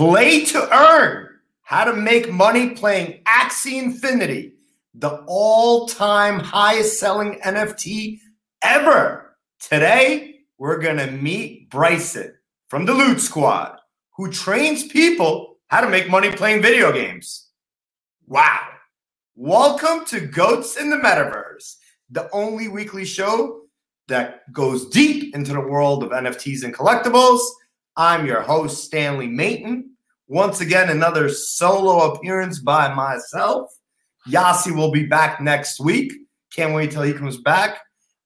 Play to earn. How to make money playing Axie Infinity, the all time highest selling NFT ever. Today, we're going to meet Bryson from the Loot Squad, who trains people how to make money playing video games. Wow. Welcome to Goats in the Metaverse, the only weekly show that goes deep into the world of NFTs and collectibles. I'm your host, Stanley Mayton. Once again, another solo appearance by myself. Yasi will be back next week. Can't wait till he comes back.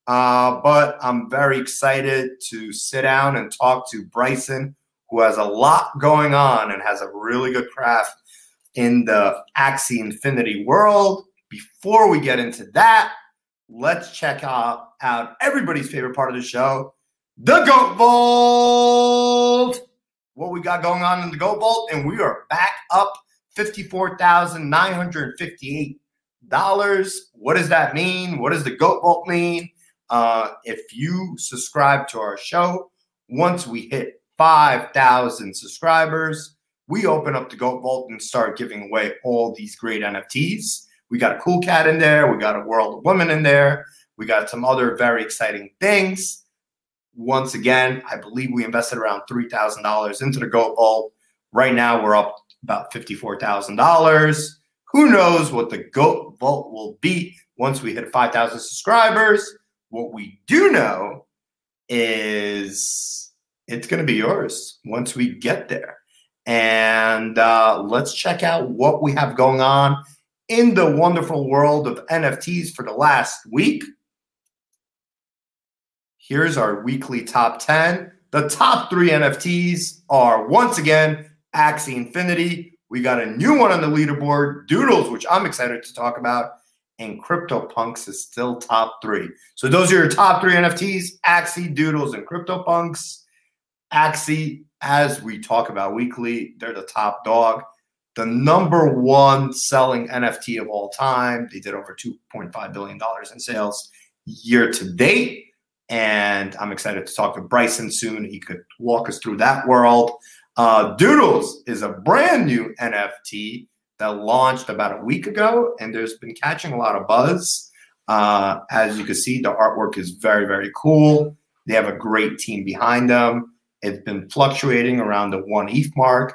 Uh, but I'm very excited to sit down and talk to Bryson, who has a lot going on and has a really good craft in the Axie Infinity world. Before we get into that, let's check out, out everybody's favorite part of the show, the Goat Vault what we got going on in the Goat Vault, and we are back up $54,958. What does that mean? What does the Goat Vault mean? Uh, if you subscribe to our show, once we hit 5,000 subscribers, we open up the Goat Vault and start giving away all these great NFTs. We got a cool cat in there. We got a world of women in there. We got some other very exciting things once again, I believe we invested around $3,000 into the Goat Vault. Right now, we're up about $54,000. Who knows what the Goat Vault will be once we hit 5,000 subscribers? What we do know is it's going to be yours once we get there. And uh, let's check out what we have going on in the wonderful world of NFTs for the last week. Here's our weekly top 10. The top three NFTs are once again Axie Infinity. We got a new one on the leaderboard, Doodles, which I'm excited to talk about, and CryptoPunks is still top three. So those are your top three NFTs Axie, Doodles, and CryptoPunks. Axie, as we talk about weekly, they're the top dog. The number one selling NFT of all time. They did over $2.5 billion in sales year to date. And I'm excited to talk to Bryson soon. He could walk us through that world. Uh, Doodles is a brand new NFT that launched about a week ago, and there's been catching a lot of buzz. Uh, as you can see, the artwork is very, very cool. They have a great team behind them. It's been fluctuating around the one ETH mark,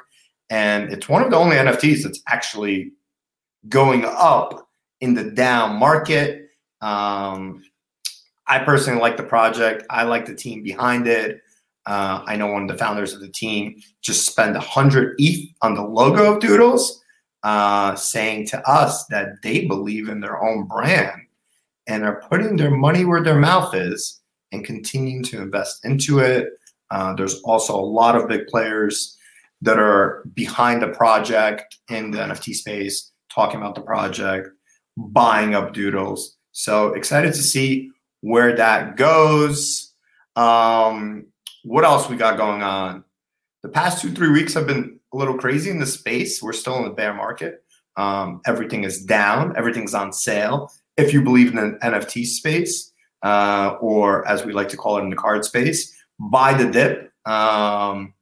and it's one of the only NFTs that's actually going up in the down market. Um, I personally like the project. I like the team behind it. Uh, I know one of the founders of the team just spent 100 ETH on the logo of Doodles, uh, saying to us that they believe in their own brand and are putting their money where their mouth is and continuing to invest into it. Uh, there's also a lot of big players that are behind the project in the NFT space, talking about the project, buying up Doodles. So excited to see where that goes. Um, what else we got going on? The past two, three weeks have been a little crazy in the space. We're still in the bear market. Um, everything is down, everything's on sale. If you believe in the NFT space, uh, or as we like to call it in the card space, buy the dip. Um,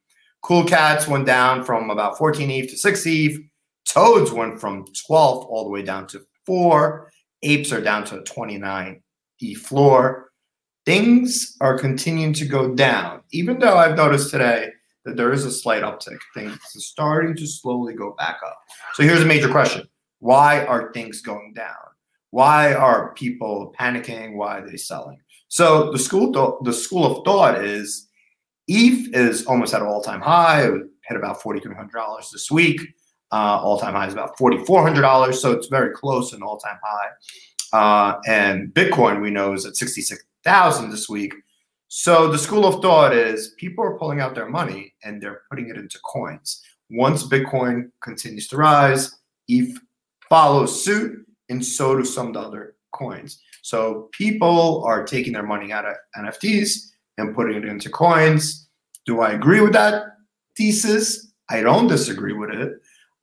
cool Cats went down from about 14 ETH to 6 ETH. Toads went from 12 all the way down to 4. Apes are down to 29 the floor. Things are continuing to go down, even though I've noticed today that there is a slight uptick. Things are starting to slowly go back up. So here's a major question Why are things going down? Why are people panicking? Why are they selling? So the school th- the school of thought is ETH is almost at an all time high. It hit about forty three hundred dollars this week. Uh, all time high is about forty four hundred dollars, so it's very close to an all time high. Uh, and Bitcoin, we know, is at 66,000 this week. So the school of thought is people are pulling out their money and they're putting it into coins. Once Bitcoin continues to rise, ETH follows suit, and so do some other coins. So people are taking their money out of NFTs and putting it into coins. Do I agree with that thesis? I don't disagree with it.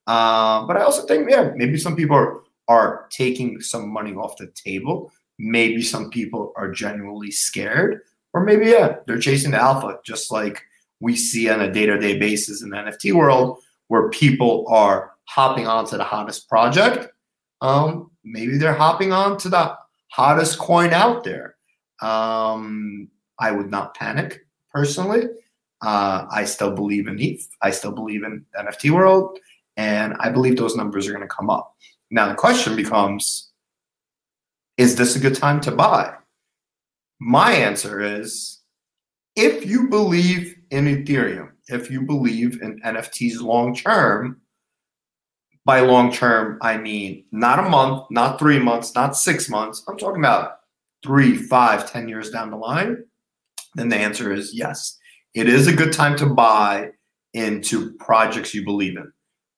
Uh, but I also think, yeah, maybe some people are are taking some money off the table. Maybe some people are genuinely scared, or maybe, yeah, they're chasing the alpha, just like we see on a day to day basis in the NFT world, where people are hopping onto the hottest project. Um, maybe they're hopping onto the hottest coin out there. Um, I would not panic personally. Uh, I still believe in ETH. I still believe in NFT world, and I believe those numbers are going to come up. Now the question becomes: Is this a good time to buy? My answer is: If you believe in Ethereum, if you believe in NFTs long term, by long term, I mean not a month, not three months, not six months. I'm talking about three, five, ten years down the line. Then the answer is yes it is a good time to buy into projects you believe in,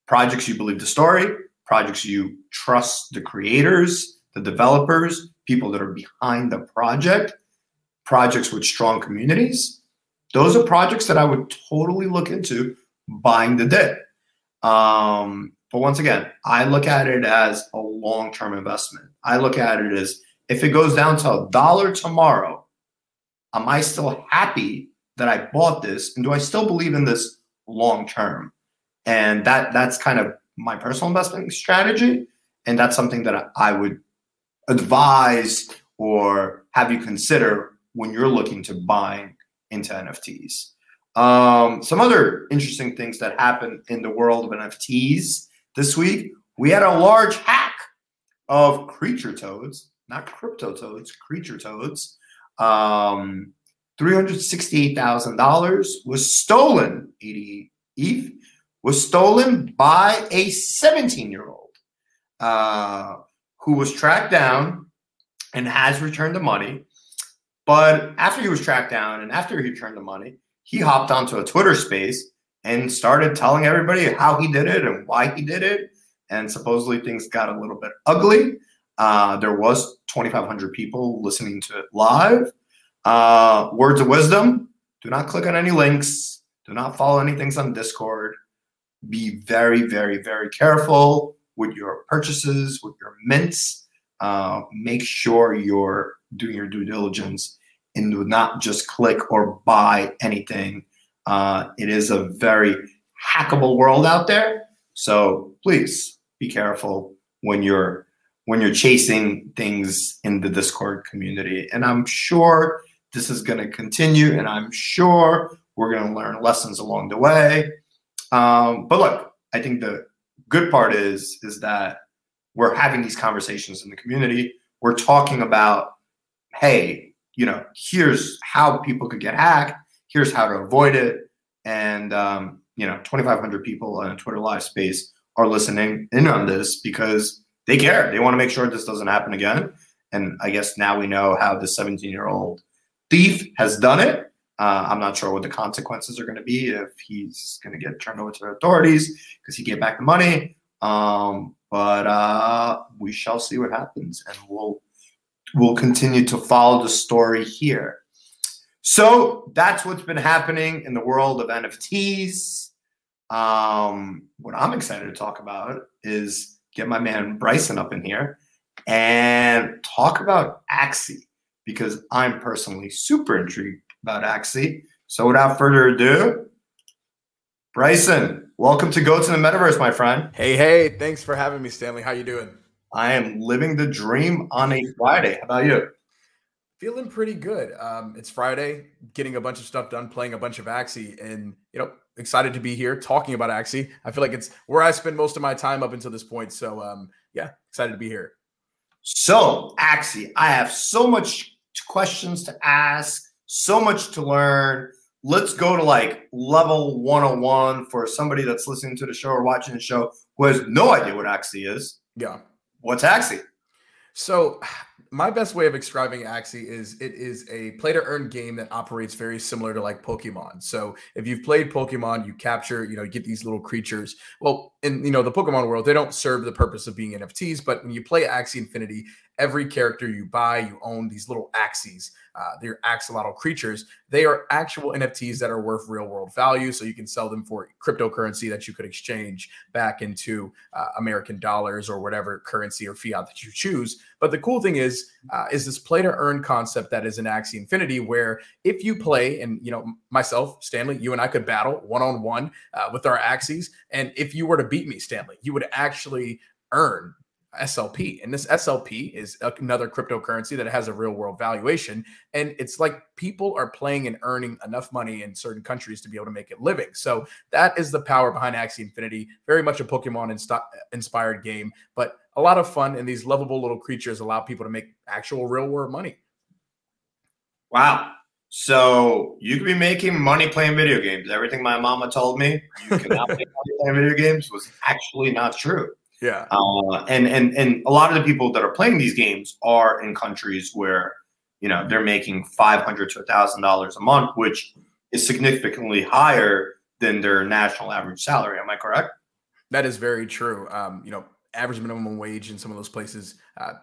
projects you believe the story, projects you trust the creators, the developers, people that are behind the project, projects with strong communities. Those are projects that I would totally look into buying the dip. Um, but once again, I look at it as a long term investment. I look at it as if it goes down to a dollar tomorrow, am I still happy that I bought this and do I still believe in this long term? And that that's kind of my personal investment strategy. And that's something that I would advise or have you consider when you're looking to buying into NFTs. Um, some other interesting things that happened in the world of NFTs this week. We had a large hack of creature toads, not crypto toads, creature toads. Um, $368,000 was stolen, 80 ETH, was stolen by a 17 year old uh, who was tracked down and has returned the money. But after he was tracked down and after he returned the money, he hopped onto a Twitter space and started telling everybody how he did it and why he did it. And supposedly things got a little bit ugly. Uh, there was 2,500 people listening to it live. Uh, words of wisdom do not click on any links, do not follow anything on Discord. Be very, very, very careful with your purchases, with your mints. Uh, make sure you're doing your due diligence and do not just click or buy anything. Uh, it is a very hackable world out there. So please be careful when you're when you're chasing things in the Discord community. And I'm sure this is going to continue, and I'm sure we're going to learn lessons along the way. Um, but look, I think the good part is is that we're having these conversations in the community. We're talking about, hey, you know, here's how people could get hacked. Here's how to avoid it. And um, you know, 2,500 people in a Twitter live space are listening in on this because they care. They want to make sure this doesn't happen again. And I guess now we know how the 17 year old Thief has done it. Uh, I'm not sure what the consequences are going to be if he's going to get turned over to the authorities because he gave back the money. Um, but uh, we shall see what happens, and we'll we'll continue to follow the story here. So that's what's been happening in the world of NFTs. Um, what I'm excited to talk about is get my man Bryson up in here and talk about Axie because I'm personally super intrigued about Axie. So without further ado, Bryson, welcome to Goats in the Metaverse, my friend. Hey, hey, thanks for having me, Stanley. How you doing? I am living the dream on a Friday. How about you? Feeling pretty good. Um, it's Friday, getting a bunch of stuff done, playing a bunch of Axie, and you know, excited to be here talking about Axie. I feel like it's where I spend most of my time up until this point. So, um, yeah, excited to be here. So, Axie, I have so much questions to ask, so much to learn. Let's go to like level 101 for somebody that's listening to the show or watching the show who has no idea what Axie is. Yeah. What's Axie? So my best way of describing Axie is it is a play to earn game that operates very similar to like Pokemon. So if you've played Pokemon, you capture, you know, you get these little creatures. Well, in you know the Pokemon world, they don't serve the purpose of being NFTs, but when you play Axie Infinity, every character you buy, you own these little Axies. Uh, they're axolotl creatures. They are actual NFTs that are worth real world value. So you can sell them for cryptocurrency that you could exchange back into uh, American dollars or whatever currency or fiat that you choose. But the cool thing is, uh, is this play to earn concept that is in Axie Infinity, where if you play, and you know myself, Stanley, you and I could battle one on one with our Axies, and if you were to beat me, Stanley, you would actually earn SLP. And this SLP is another cryptocurrency that has a real world valuation. And it's like people are playing and earning enough money in certain countries to be able to make it living. So that is the power behind Axie Infinity. Very much a Pokemon inst- inspired game, but a lot of fun. And these lovable little creatures allow people to make actual real world money. Wow. So you could be making money playing video games. Everything my mama told me you cannot make money playing video games was actually not true. Yeah. Uh, and and and a lot of the people that are playing these games are in countries where you know they're making five hundred to thousand dollars a month, which is significantly higher than their national average salary. Am I correct? That is very true. Um, you know, average minimum wage in some of those places, uh,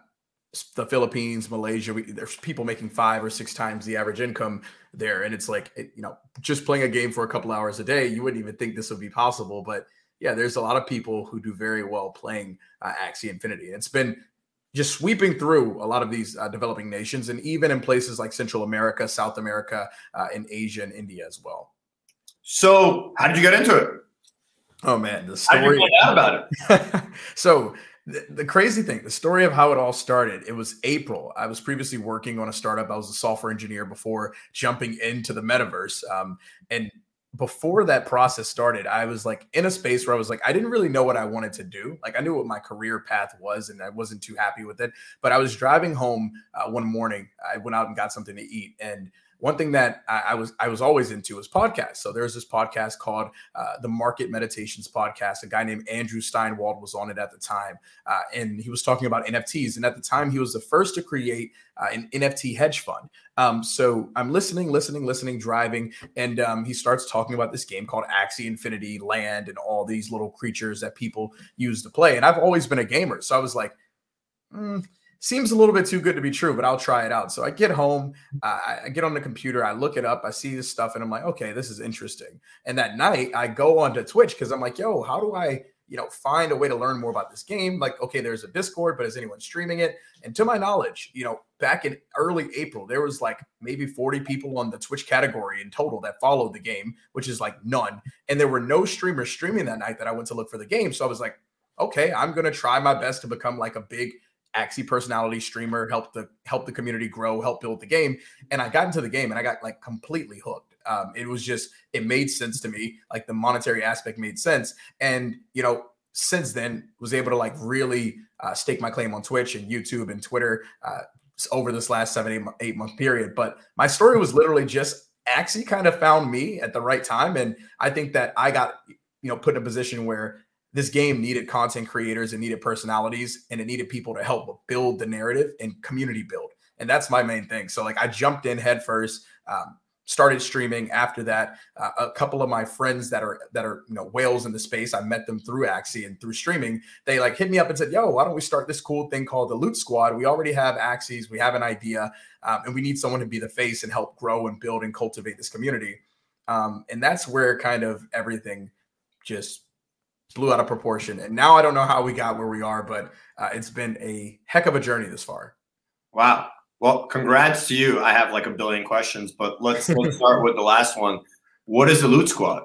the Philippines, Malaysia, we, there's people making five or six times the average income there, and it's like it, you know, just playing a game for a couple hours a day, you wouldn't even think this would be possible, but yeah, there's a lot of people who do very well playing uh, Axie Infinity. It's been just sweeping through a lot of these uh, developing nations and even in places like Central America, South America, uh, and Asia and India as well. So, how did you get into it? Oh man, the story. How did you find out about it? so, the, the, crazy thing, the story of how it all started, it was April. I was previously working on a startup. I was a software engineer before jumping into the metaverse. Um, and before that process started, I was like in a space where I was like, I didn't really know what I wanted to do. Like, I knew what my career path was, and I wasn't too happy with it. But I was driving home uh, one morning. I went out and got something to eat, and one thing that I, I, was I was always into was podcasts. So there's this podcast called uh, the Market Meditations Podcast. A guy named Andrew Steinwold was on it at the time, uh, and he was talking about NFTs. And at the time, he was the first to create uh, an NFT hedge fund. Um, so I'm listening, listening, listening, driving, and um, he starts talking about this game called Axie Infinity Land and all these little creatures that people use to play. And I've always been a gamer, so I was like. Mm, seems a little bit too good to be true, but I'll try it out. So I get home, uh, I get on the computer, I look it up, I see this stuff, and I'm like, okay, this is interesting. And that night, I go onto Twitch because I'm like, yo, how do I, you know, find a way to learn more about this game? Like, okay, there's a Discord, but is anyone streaming it? And to my knowledge, you know, back in early April, there was like maybe 40 people on the Twitch category in total that followed the game, which is like none. And there were no streamers streaming that night that I went to look for the game. So I was like, okay, I'm gonna try my best to become like a big Axie personality streamer, help the help the community grow, help build the game. And I got into the game and I got like completely hooked. Um, it was just it made sense to me. Like the monetary aspect made sense. And you know, since then was able to like really uh, stake my claim on Twitch and YouTube and Twitter uh, over this last seven eight, eight month period. But my story was literally just Axie kind of found me at the right time, and I think that I got you know put in a position where this game needed content creators and needed personalities and it needed people to help build the narrative and community build. And that's my main thing. So like i jumped in head first um, started streaming after that. Uh, a couple of my friends that are that are you know whales in the space i met them through axie and through streaming. They like hit me up and said yo why don't we start this cool thing called the loot squad? We already have axies we have an idea um, and we need someone to be the face and help grow and build and cultivate this community. Um, and that's where kind of everything just blew out of proportion. And now I don't know how we got where we are, but uh, it's been a heck of a journey this far. Wow. Well, congrats to you. I have like a billion questions, but let's let's start with the last one. What is the Loot Squad?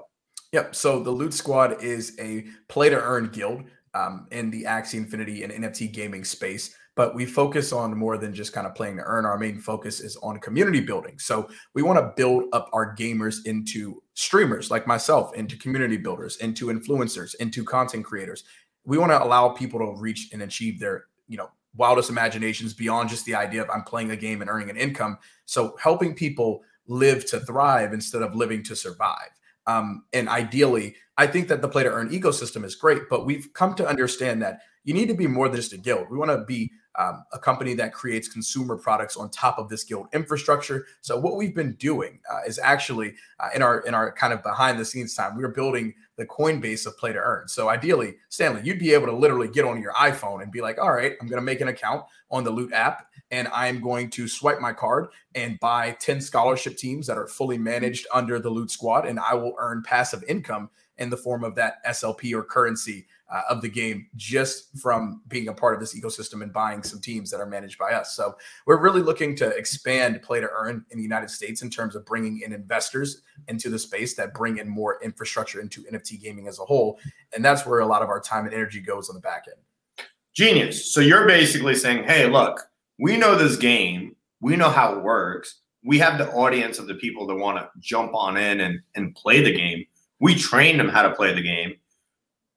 Yep. So the Loot Squad is a play to earn guild um, in the Axie Infinity and NFT gaming space but we focus on more than just kind of playing to earn. Our main focus is on community building. So we want to build up our gamers into streamers like myself, into community builders, into influencers, into content creators. We want to allow people to reach and achieve their, you know, wildest imaginations beyond just the idea of I'm playing a game and earning an income. So helping people live to thrive instead of living to survive. Um, and ideally, I think that the play to earn ecosystem is great, but we've come to understand that you need to be more than just a guild. We want to be um, a company that creates consumer products on top of this guild infrastructure. So what we've been doing uh, is actually uh, in our in our kind of behind the scenes time, we are building the Coinbase of play to earn. So ideally, Stanley, you'd be able to literally get on your iPhone and be like, all right, I'm going to make an account on the Loot app and I'm going to swipe my card and buy 10 scholarship teams that are fully managed under the Loot Squad, and I will earn passive income in the form of that SLP or currency uh, of the game just from being a part of this ecosystem and buying some teams that are managed by us. So we're really looking to expand play to earn in the United States in terms of bringing in investors into the space that bring in more infrastructure into NFT gaming as a whole. And that's where a lot of our time and energy goes on the back end. Genius. So you're basically saying, hey, look, we know this game, we know how it works. We have the audience of the people that want to jump on in and, and play the game. We train them how to play the game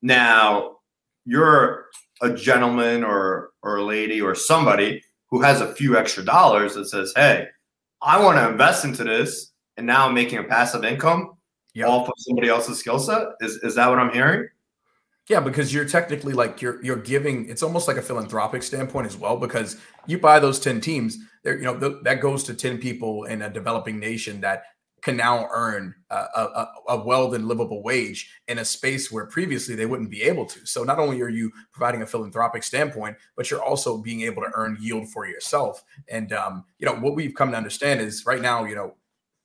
now, you're a gentleman or or a lady or somebody who has a few extra dollars that says, "Hey, I want to invest into this, and now I'm making a passive income yep. off of somebody else's skill set." Is is that what I'm hearing? Yeah, because you're technically like you're you're giving. It's almost like a philanthropic standpoint as well, because you buy those ten teams. There, you know, th- that goes to ten people in a developing nation that can now earn a, a, a well then livable wage in a space where previously they wouldn't be able to. So not only are you providing a philanthropic standpoint, but you're also being able to earn yield for yourself. And um, you know what we've come to understand is right now, you know,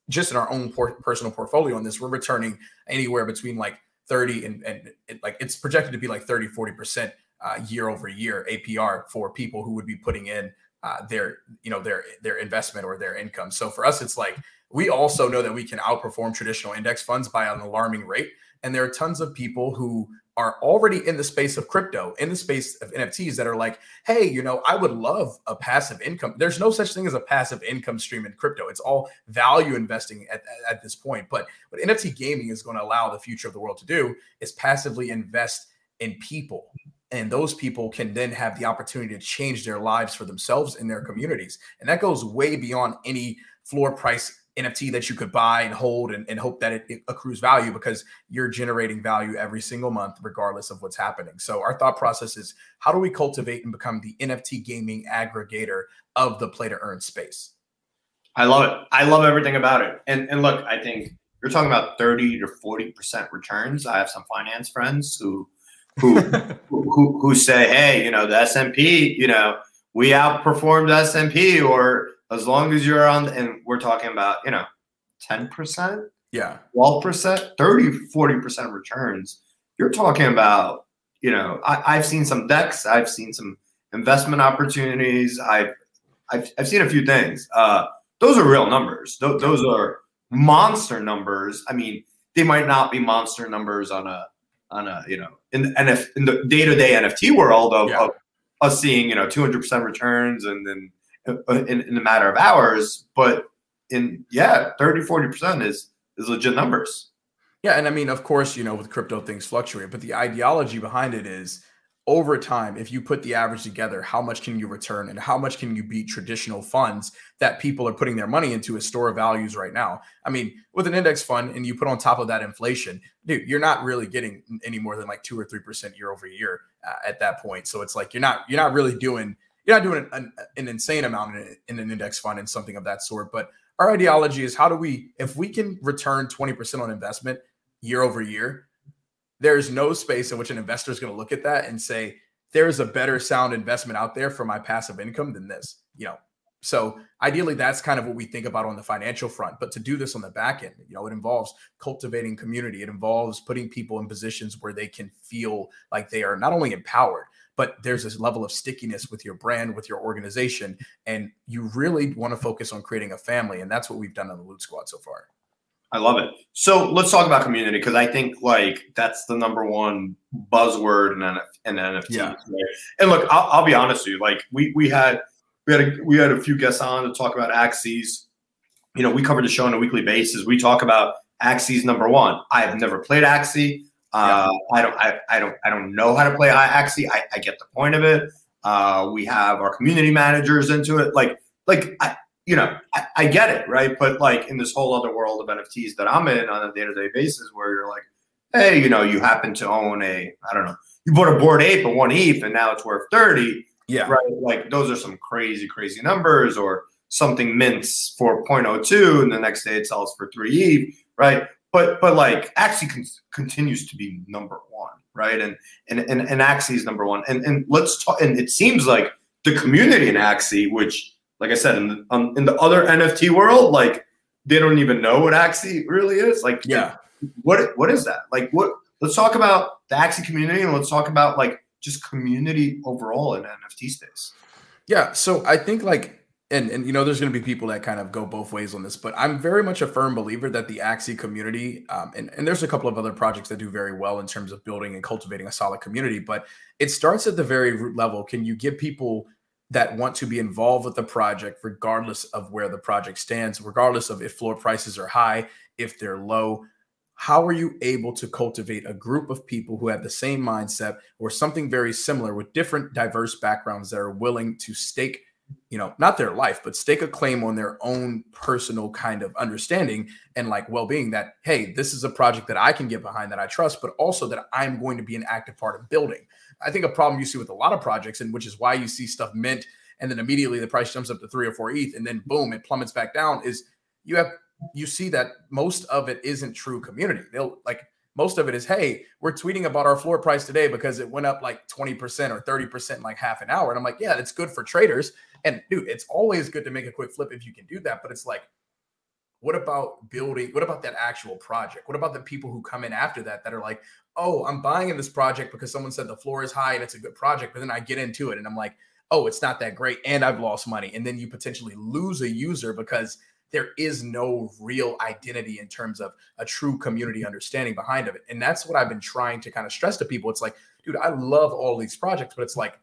just in our own por- personal portfolio on this, we're returning anywhere between like 30 and, and it, like it's projected to be like 30, 40 percent uh, year over year APR for people who would be putting in uh, their you know their their investment or their income. So for us, it's like we also know that we can outperform traditional index funds by an alarming rate. And there are tons of people who are already in the space of crypto, in the space of NFTs that are like, hey, you know, I would love a passive income. There's no such thing as a passive income stream in crypto. It's all value investing at, at this point. But what NFT gaming is going to allow the future of the world to do is passively invest in people. And those people can then have the opportunity to change their lives for themselves and their communities. And that goes way beyond any floor price NFT that you could buy and hold and, and hope that it, it, accrues value because you're generating value every single month, regardless of what's happening. So, our thought process is how do we cultivate and become the NFT gaming aggregator of the play to earn space? I love it. I love everything about it. And, and look, I think you're talking about 30 to 40% returns. I have some finance friends who, who, who, who say, hey, you know, the S&P, you know, we outperformed S&P or as long as you're on, and we're talking about, you know, 10%, yeah, 12%, 30, 40% returns, you're talking about, you know, I, have seen some decks, I've seen some investment opportunities, I've, I've, I've seen a few things. Uh, those are real numbers. Th- those are monster numbers. I mean, they might not be monster numbers on a, on a, you know, in the NF, in the day to day NFT world of, yeah. of us seeing, you know, 200% returns and then in, in a matter of hours. But in yeah, 30, 40% is is legit numbers. Yeah, and I mean, of course, you know, with crypto things fluctuate, but the ideology behind it is over time, if you put the average together, how much can you return and how much can you beat traditional funds that people are putting their money into as store of values right now? I mean, with an index fund and you put on top of that inflation, dude, you're not really getting any more than like two or three percent year over year uh, at that point. So it's like you're not you're not really doing you're not doing an, an insane amount in, in an index fund and something of that sort. But our ideology is how do we, if we can return 20% on investment year over year, there's no space in which an investor is going to look at that and say, there's a better sound investment out there for my passive income than this, you know. So ideally, that's kind of what we think about on the financial front. But to do this on the back end, you know, it involves cultivating community. It involves putting people in positions where they can feel like they are not only empowered, but there's this level of stickiness with your brand, with your organization, and you really want to focus on creating a family, and that's what we've done on the Loot Squad so far. I love it. So let's talk about community because I think like that's the number one buzzword in, NF- in NFTs. Yeah. And look, I'll, I'll, be honest with you. Like we we had we had a, we had a few guests on to talk about Axies. You know, we covered the show on a weekly basis. We talk about Axies number one. I have never played Axie. Uh, I don't, I, I, don't, I don't know how to play Axie. I, I get the point of it. Uh, we have our community managers into it. Like, like, I, you know, I, I, get it, right? But like in this whole other world of NFTs that I'm in on a day to day basis, where you're like, hey, you know, you happen to own a, I don't know, you bought a Bored Ape at one ETH and now it's worth thirty. Yeah. Right. Like those are some crazy, crazy numbers, or something mints for 0.02 and the next day it sells for 3 ETH, right? But but like Axie con- continues to be number one, right? And and and, and Axie is number one. And and let's talk. And it seems like the community in Axie, which like I said, in the um, in the other NFT world, like they don't even know what Axie really is. Like, yeah, what what is that? Like, what? Let's talk about the Axie community and let's talk about like just community overall in NFT space. Yeah, so I think like and and you know there's going to be people that kind of go both ways on this but i'm very much a firm believer that the axie community um, and, and there's a couple of other projects that do very well in terms of building and cultivating a solid community but it starts at the very root level. Can you give people that want to be involved with the project regardless of where the project stands regardless of if floor prices are high if they're low? How are you able to cultivate a group of people who have the same mindset or something very similar with different diverse backgrounds that are willing to stake you know, not their life, but stake a claim on their own personal kind of understanding and like well being that, hey, this is a project that I can get behind that I trust, but also that I'm going to be an active part of building. I think a problem you see with a lot of projects, and which is why you see stuff mint and then immediately the price jumps up to three or four ETH and then boom, it plummets back down, is you have you see that most of it isn't true community. They'll like most of it is, hey, we're tweeting about our floor price today because it went up like 20% or 30% in like half an hour. And I'm like, yeah, that's good for traders. And dude, it's always good to make a quick flip if you can do that. But it's like, what about building? What about that actual project? What about the people who come in after that that are like, oh, I'm buying in this project because someone said the floor is high and it's a good project. But then I get into it and I'm like, oh, it's not that great. And I've lost money. And then you potentially lose a user because there is no real identity in terms of a true community understanding behind of it. And that's what I've been trying to kind of stress to people. It's like, dude, I love all these projects, but it's like,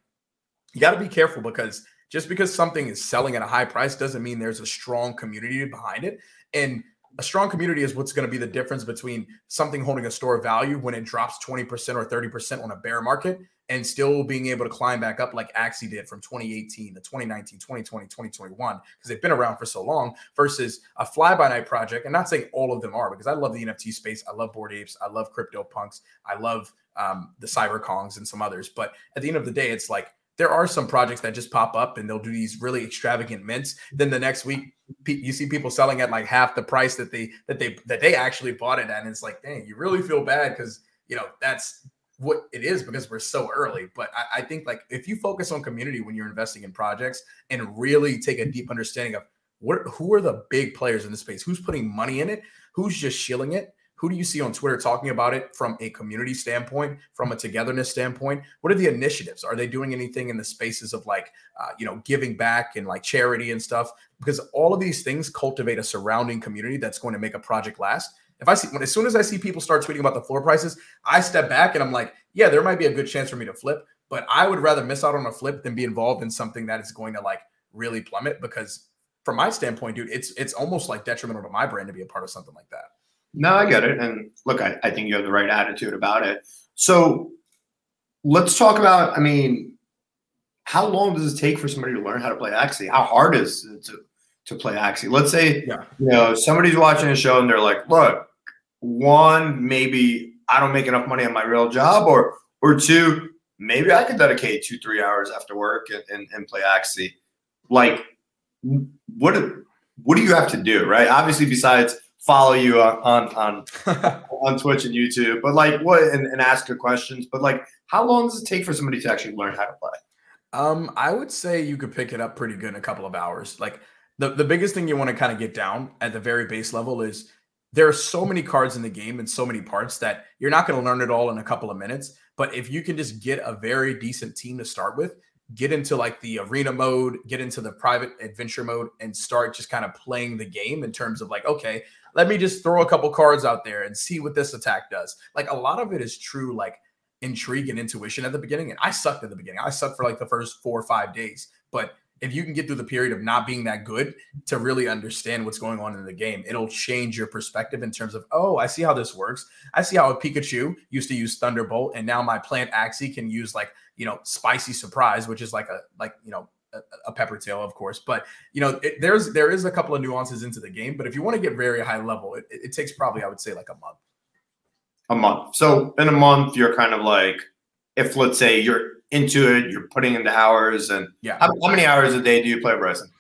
you got to be careful because just because something is selling at a high price doesn't mean there's a strong community behind it. And a strong community is what's going to be the difference between something holding a store value when it drops 20% or 30% on a bear market and still being able to climb back up like Axie did from 2018 to 2019, 2020, 2021, because they've been around for so long, versus a fly by night project. And not saying all of them are, because I love the NFT space. I love Bored Apes. I love Crypto Punks. I love um, the Cyber Kongs and some others. But at the end of the day, it's like there are some projects that just pop up and they'll do these really extravagant mints. Then the next week, you see people selling at like half the price that they that they that they actually bought it at, and it's like, dang, you really feel bad because you know that's what it is because we're so early. But I, I, think like if you focus on community when you're investing in projects and really take a deep understanding of what who are the big players in the space, who's putting money in it, who's just shilling it, who do you see on Twitter talking about it from a community standpoint, from a togetherness standpoint? What are the initiatives? Are they doing anything in the spaces of like, uh, you know, giving back and like charity and stuff? Because all of these things cultivate a surrounding community that's going to make a project last. If I see when as soon as I see people start tweeting about the floor prices, I step back and I'm like, yeah, there might be a good chance for me to flip, but I would rather miss out on a flip than be involved in something that is going to like really plummet because from my standpoint, dude, it's it's almost like detrimental to my brand to be a part of something like that. No, I get it. And look, I, I think you have the right attitude about it. So let's talk about, I mean, how long does it take for somebody to learn how to play Axie? How hard is it to, to play Axie? Let's say, yeah. you know, somebody's watching a show and they're like, look, one, maybe I don't make enough money on my real job, or or two, maybe I could dedicate two, three hours after work and, and, and play Axie. Like, what what do you have to do, right? Obviously, besides follow you on on on, Twitch and YouTube, but like what and, and ask your questions. But like, how long does it take for somebody to actually learn how to play? Um, I would say you could pick it up pretty good in a couple of hours. Like the, the biggest thing you want to kind of get down at the very base level is there are so many cards in the game and so many parts that you're not going to learn it all in a couple of minutes. But if you can just get a very decent team to start with, get into like the arena mode, get into the private adventure mode, and start just kind of playing the game in terms of like, okay, let me just throw a couple cards out there and see what this attack does. Like a lot of it is true, like intrigue and intuition at the beginning. And I sucked at the beginning. I sucked for like the first four or five days. But if you can get through the period of not being that good to really understand what's going on in the game, it'll change your perspective in terms of, oh, I see how this works. I see how a Pikachu used to use Thunderbolt, and now my plant Axie can use like, you know, spicy surprise, which is like a like, you know, a, pepper tail, of course. But you know, it, there's there is a couple of nuances into the game. But if you want to get very high level, it, it takes probably I would say like a month. A month. So in a month, you're kind of like, if let's say you're into it, you're putting in the hours, and yeah. How, how many hours a day do you play, Bryson?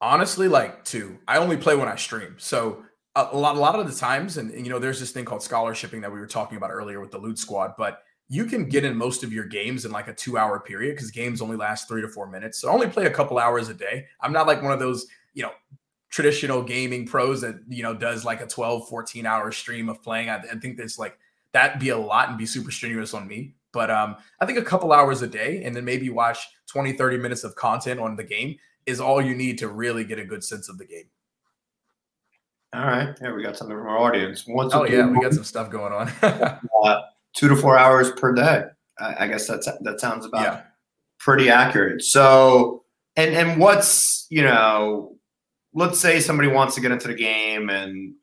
Honestly, like two. I only play when I stream. So a, lot, a lot of the times, and, and you know, there's this thing called scholarshiping that we were talking about earlier with the loot squad, but you can get in most of your games in like a two hour period because games only last three to four minutes. So I only play a couple hours a day. I'm not like one of those, you know, traditional gaming pros that, you know, does like a 12, 14 hour stream of playing. I, I think that's like, that'd be a lot and be super strenuous on me. But um, I think a couple hours a day and then maybe watch 20, 30 minutes of content on the game is all you need to really get a good sense of the game. All right. Yeah, we got something from our audience. Once oh, yeah, we got some stuff going on. two to four hours per day. I, I guess that's that sounds about yeah. pretty accurate. So, and and what's you know, let's say somebody wants to get into the game, and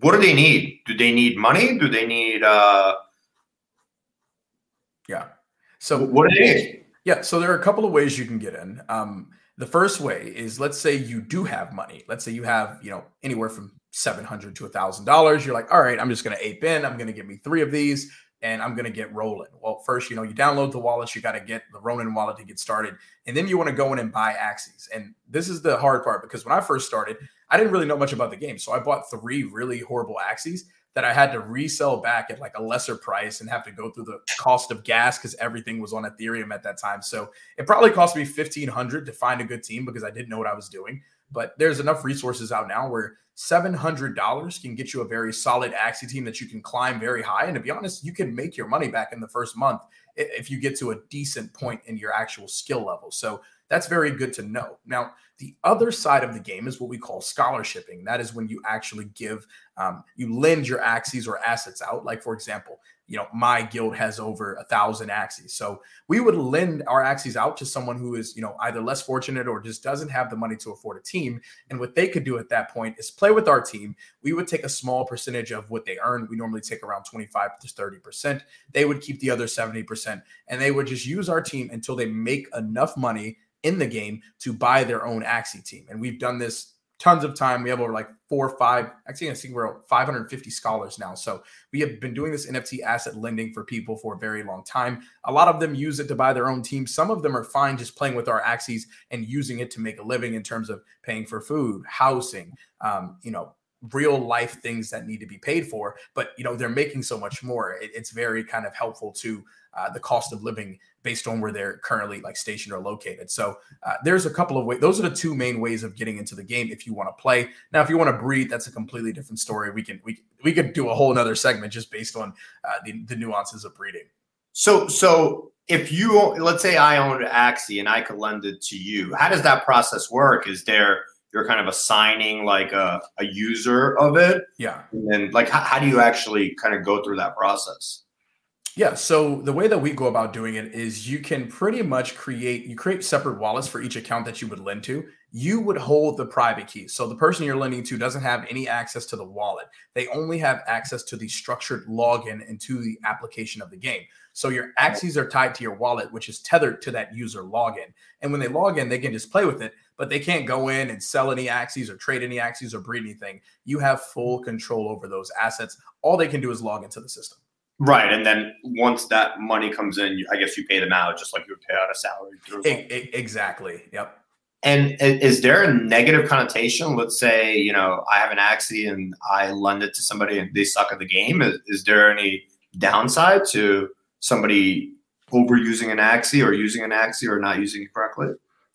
what do they need? Do they need money? Do they need? uh Yeah. So what do they need? Yeah. So there are a couple of ways you can get in. Um, the first way is let's say you do have money. Let's say you have, you know, anywhere from 700 to a thousand dollars. You're like, all right, I'm just going to ape in. I'm going to get me three of these and I'm going to get rolling. Well, first, you know, you download the wallets, you got to get the Ronin wallet to get started. And then you want to go in and buy Axies. And this is the hard part because when I first started, I didn't really know much about the game. So I bought three really horrible Axies that I had to resell back at like a lesser price and have to go through the cost of gas because everything was on Ethereum at that time. So it probably cost me fifteen hundred to find a good team because I didn't know what I was doing. But there's enough resources out now where seven hundred dollars can get you a very solid Axie team that you can climb very high. And to be honest, you can make your money back in the first month if you get to a decent point in your actual skill level. So that's very good to know. Now, the other side of the game is what we call scholarshiping. That is when you actually give, um, you lend your Axies or assets out. Like, for example, you know, my guild has over a thousand Axies. So we would lend our Axies out to someone who is, you know, either less fortunate or just doesn't have the money to afford a team. And what they could do at that point is play with our team. We would take a small percentage of what they earn. We normally take around 25 to 30%. They would keep the other 70%. And they would just use our team until they make enough money in the game to buy their own Axie team. And we've done this tons of time. We have over like four or five, actually, I think we're 550 scholars now. So we have been doing this NFT asset lending for people for a very long time. A lot of them use it to buy their own team. Some of them are fine just playing with our Axies and using it to make a living in terms of paying for food, housing, um, you know, real life things that need to be paid for but you know they're making so much more it, it's very kind of helpful to uh, the cost of living based on where they're currently like stationed or located. So uh, there's a couple of ways. Those are the two main ways of getting into the game if you want to play. Now, if you want to breed, that's a completely different story. We can we we could do a whole another segment just based on uh, the the nuances of breeding. So so if you let's say I owned Axie and I could lend it to you, how does that process work? Is there you're kind of assigning like a, a user of it? Yeah. And then like how, how do you actually kind of go through that process? Yeah. So the way that we go about doing it is you can pretty much create, you create separate wallets for each account that you would lend to. You would hold the private key. So the person you're lending to doesn't have any access to the wallet. They only have access to the structured login into the application of the game. So your Axies are tied to your wallet, which is tethered to that user login. And when they log in, they can just play with it, but they can't go in and sell any Axies or trade any Axies or breed anything. You have full control over those assets. All they can do is log into the system. Right, and then once that money comes in, I guess you pay them out just like you would pay out a salary. Exactly. Yep. And is there a negative connotation? Let's say you know I have an Axie and I lend it to somebody and they suck at the game. Is, is there any downside to somebody overusing an Axie or using an Axie or not using it correctly?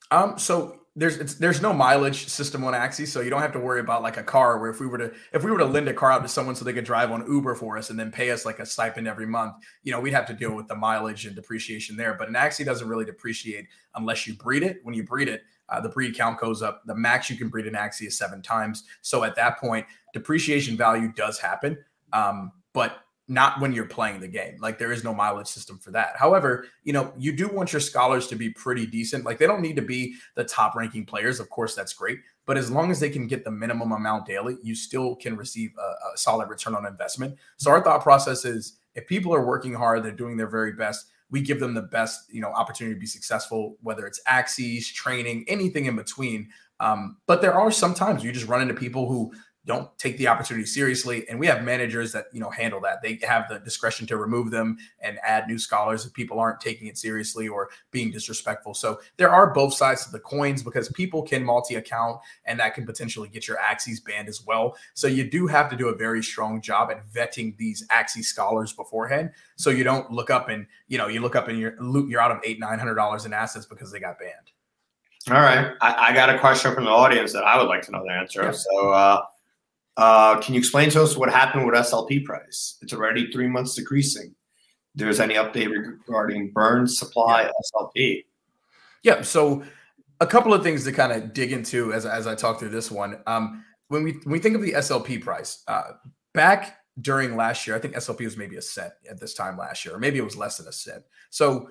Um. So there's there's no mileage system on Axie, so you don't have to worry about like a car where if we were to if we were to lend a car out to someone so they could drive on Uber for us and then pay us like a stipend every month, you know, we'd have to deal with the mileage and depreciation there. But an Axie doesn't really depreciate unless you breed it. When you breed it, uh, the breed count goes up. The max you can breed an Axie is seven times. So at that point, depreciation value does happen. Um, but not when you're playing the game. Like there is no mileage system for that. However, you know, you do want your scholars to be pretty decent. Like they don't need to be the top ranking players. Of course, that's great. But as long as they can get the minimum amount daily, you still can receive a, a solid return on investment. So our thought process is if people are working hard, they're doing their very best, we give them the best, you know, opportunity to be successful, whether it's Axies, training, anything in between. Um, but there are sometimes you just run into people who don't take the opportunity seriously. And we have managers that you know handle that. They have the discretion to remove them and add new scholars if people aren't taking it seriously or being disrespectful. So there are both sides to the coins because people can multi-account and that can potentially get your Axies banned as well. So you do have to do a very strong job at vetting these Axie scholars beforehand. So you don't look up and you know you look up and you're you're out of eight nine hundred dollars in assets because they got banned. All right, I, I, got a question from the audience that I would like to know the answer. Yeah. So. uh uh, can you explain to us what happened with SLP price? It's already three months decreasing. There's any update regarding burn supply yeah. SLP? Yeah. So a couple of things to kind of dig into as, as I talk through this one. Um, when we when we think of the SLP price, uh, back during last year, I think SLP was maybe a cent at this time last year, or maybe it was less than a cent. So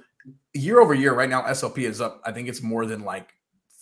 year over year, right now, SLP is up. I think it's more than like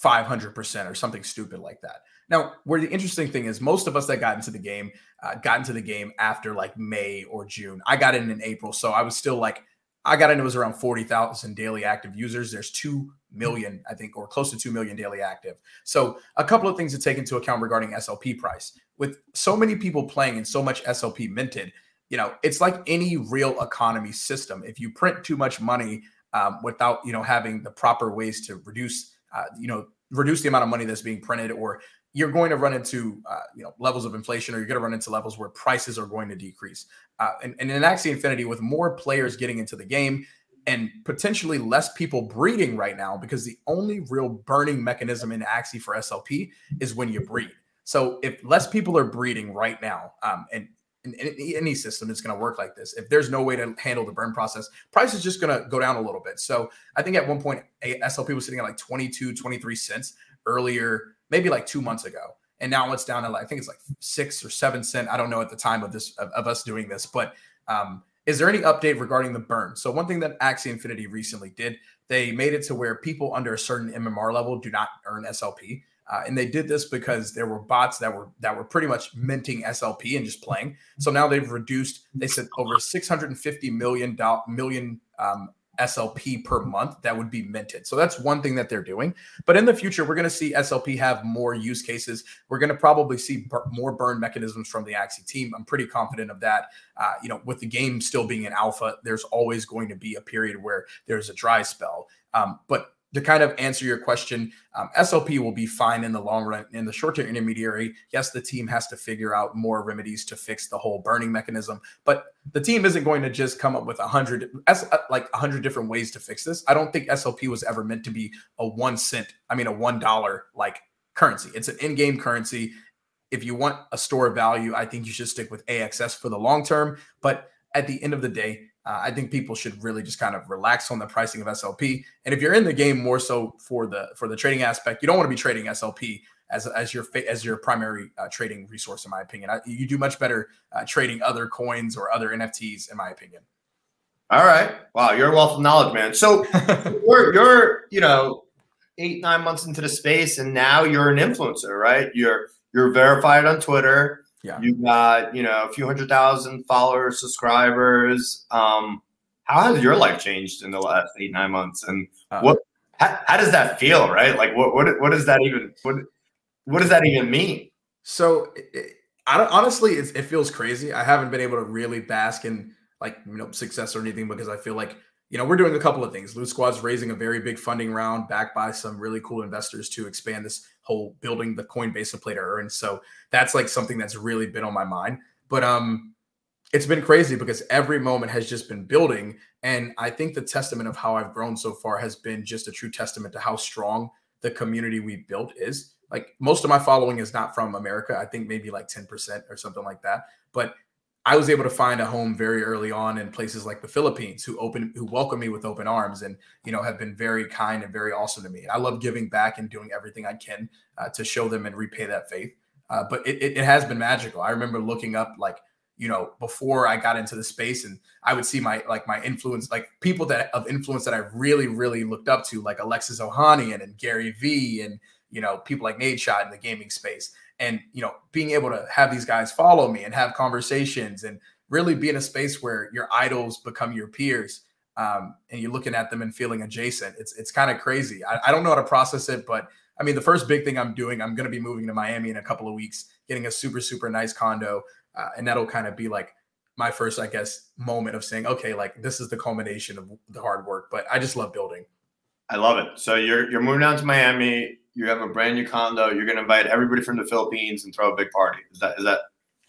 500% or something stupid like that. Now, where the interesting thing is, most of us that got into the game uh, got into the game after like May or June. I got in in April, so I was still like, I got in. It was around forty thousand daily active users. There's two million, I think, or close to two million daily active. So, a couple of things to take into account regarding SLP price. With so many people playing and so much SLP minted, you know, it's like any real economy system. If you print too much money um, without, you know, having the proper ways to reduce, uh, you know, reduce the amount of money that's being printed or you're going to run into uh, you know levels of inflation or you're going to run into levels where prices are going to decrease. Uh, and, and in axie infinity with more players getting into the game and potentially less people breeding right now because the only real burning mechanism in axie for slp is when you breed. So if less people are breeding right now um, and in, any system it's going to work like this if there's no way to handle the burn process price is just going to go down a little bit. So i think at one point slp was sitting at like 22 23 cents earlier maybe like two months ago. And now it's down to like, I think it's like six or seven cent. I don't know at the time of this of, of us doing this, but um, is there any update regarding the burn? So one thing that Axie Infinity recently did, they made it to where people under a certain MMR level do not earn SLP. Uh, and they did this because there were bots that were that were pretty much minting SLP and just playing. So now they've reduced. They said over 650 million million um, SLP per month that would be minted. So that's one thing that they're doing. But in the future, we're going to see SLP have more use cases. We're going to probably see more burn mechanisms from the Axie team. I'm pretty confident of that. Uh, you know, with the game still being in alpha, there's always going to be a period where there's a dry spell. Um, but to kind of answer your question, um, SLP will be fine in the long run. In the short term intermediary, yes, the team has to figure out more remedies to fix the whole burning mechanism, but the team isn't going to just come up with a hundred, uh, like a hundred different ways to fix this. I don't think SLP was ever meant to be a one cent, I mean, a one dollar like currency. It's an in-game currency. If you want a store of value, I think you should stick with AXS for the long term. But at the end of the day, uh, I think people should really just kind of relax on the pricing of SLP. And if you're in the game more so for the for the trading aspect, you don't want to be trading SLP as as your as your primary uh, trading resource, in my opinion. I, you do much better uh, trading other coins or other NFTs, in my opinion. All right. Wow, you're a wealth of knowledge, man. So you're you're you know eight nine months into the space, and now you're an influencer, right? You're you're verified on Twitter. Yeah. You got, you know, a few hundred thousand followers, subscribers. Um, how has your life changed in the last eight, nine months? And uh, what how, how, does that feel, right? Like what what what does that even what what does that even mean? So it, I, honestly, it feels crazy. I haven't been able to really bask in like you know success or anything because I feel like you know, we're doing a couple of things. Loot Squad's raising a very big funding round backed by some really cool investors to expand this whole building the Coinbase of play to earn. So that's like something that's really been on my mind. But um it's been crazy because every moment has just been building. And I think the testament of how I've grown so far has been just a true testament to how strong the community we built is. Like most of my following is not from America. I think maybe like 10% or something like that. But I was able to find a home very early on in places like the Philippines who open who welcome me with open arms and you know have been very kind and very awesome to me. I love giving back and doing everything I can uh, to show them and repay that faith. Uh, but it, it, it has been magical. I remember looking up like you know before I got into the space and I would see my like my influence like people that of influence that I really really looked up to like Alexis Ohanian and Gary Vee and you know people like Nadeshot in the gaming space and you know being able to have these guys follow me and have conversations and really be in a space where your idols become your peers um, and you're looking at them and feeling adjacent. It's it's kind of crazy. I, I don't know how to process it, but I mean, the first big thing I'm doing, I'm going to be moving to Miami in a couple of weeks, getting a super super nice condo, uh, and that'll kind of be like my first, I guess, moment of saying, okay, like this is the culmination of the hard work. But I just love building. I love it. So you're you're moving down to Miami. You have a brand new condo. You're going to invite everybody from the Philippines and throw a big party. Is that is that?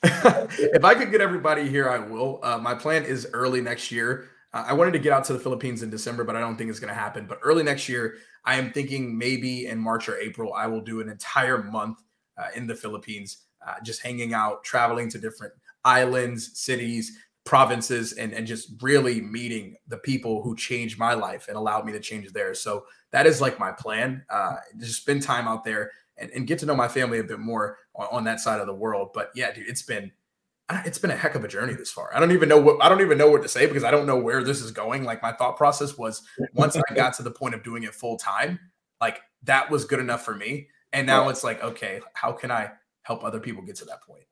if I could get everybody here, I will. Uh, my plan is early next year. Uh, I wanted to get out to the Philippines in December, but I don't think it's going to happen. But early next year, I am thinking maybe in March or April, I will do an entire month uh, in the Philippines, uh, just hanging out, traveling to different islands, cities, provinces, and, and just really meeting the people who changed my life and allowed me to change theirs. So that is like my plan. Uh, just spend time out there and, and get to know my family a bit more on, on that side of the world. But yeah, dude, it's been it's been a heck of a journey this far. I don't even know what I don't even know what to say because I don't know where this is going. Like my thought process was once I got to the point of doing it full time, like that was good enough for me. And now it's like, okay, how can I help other people get to that point?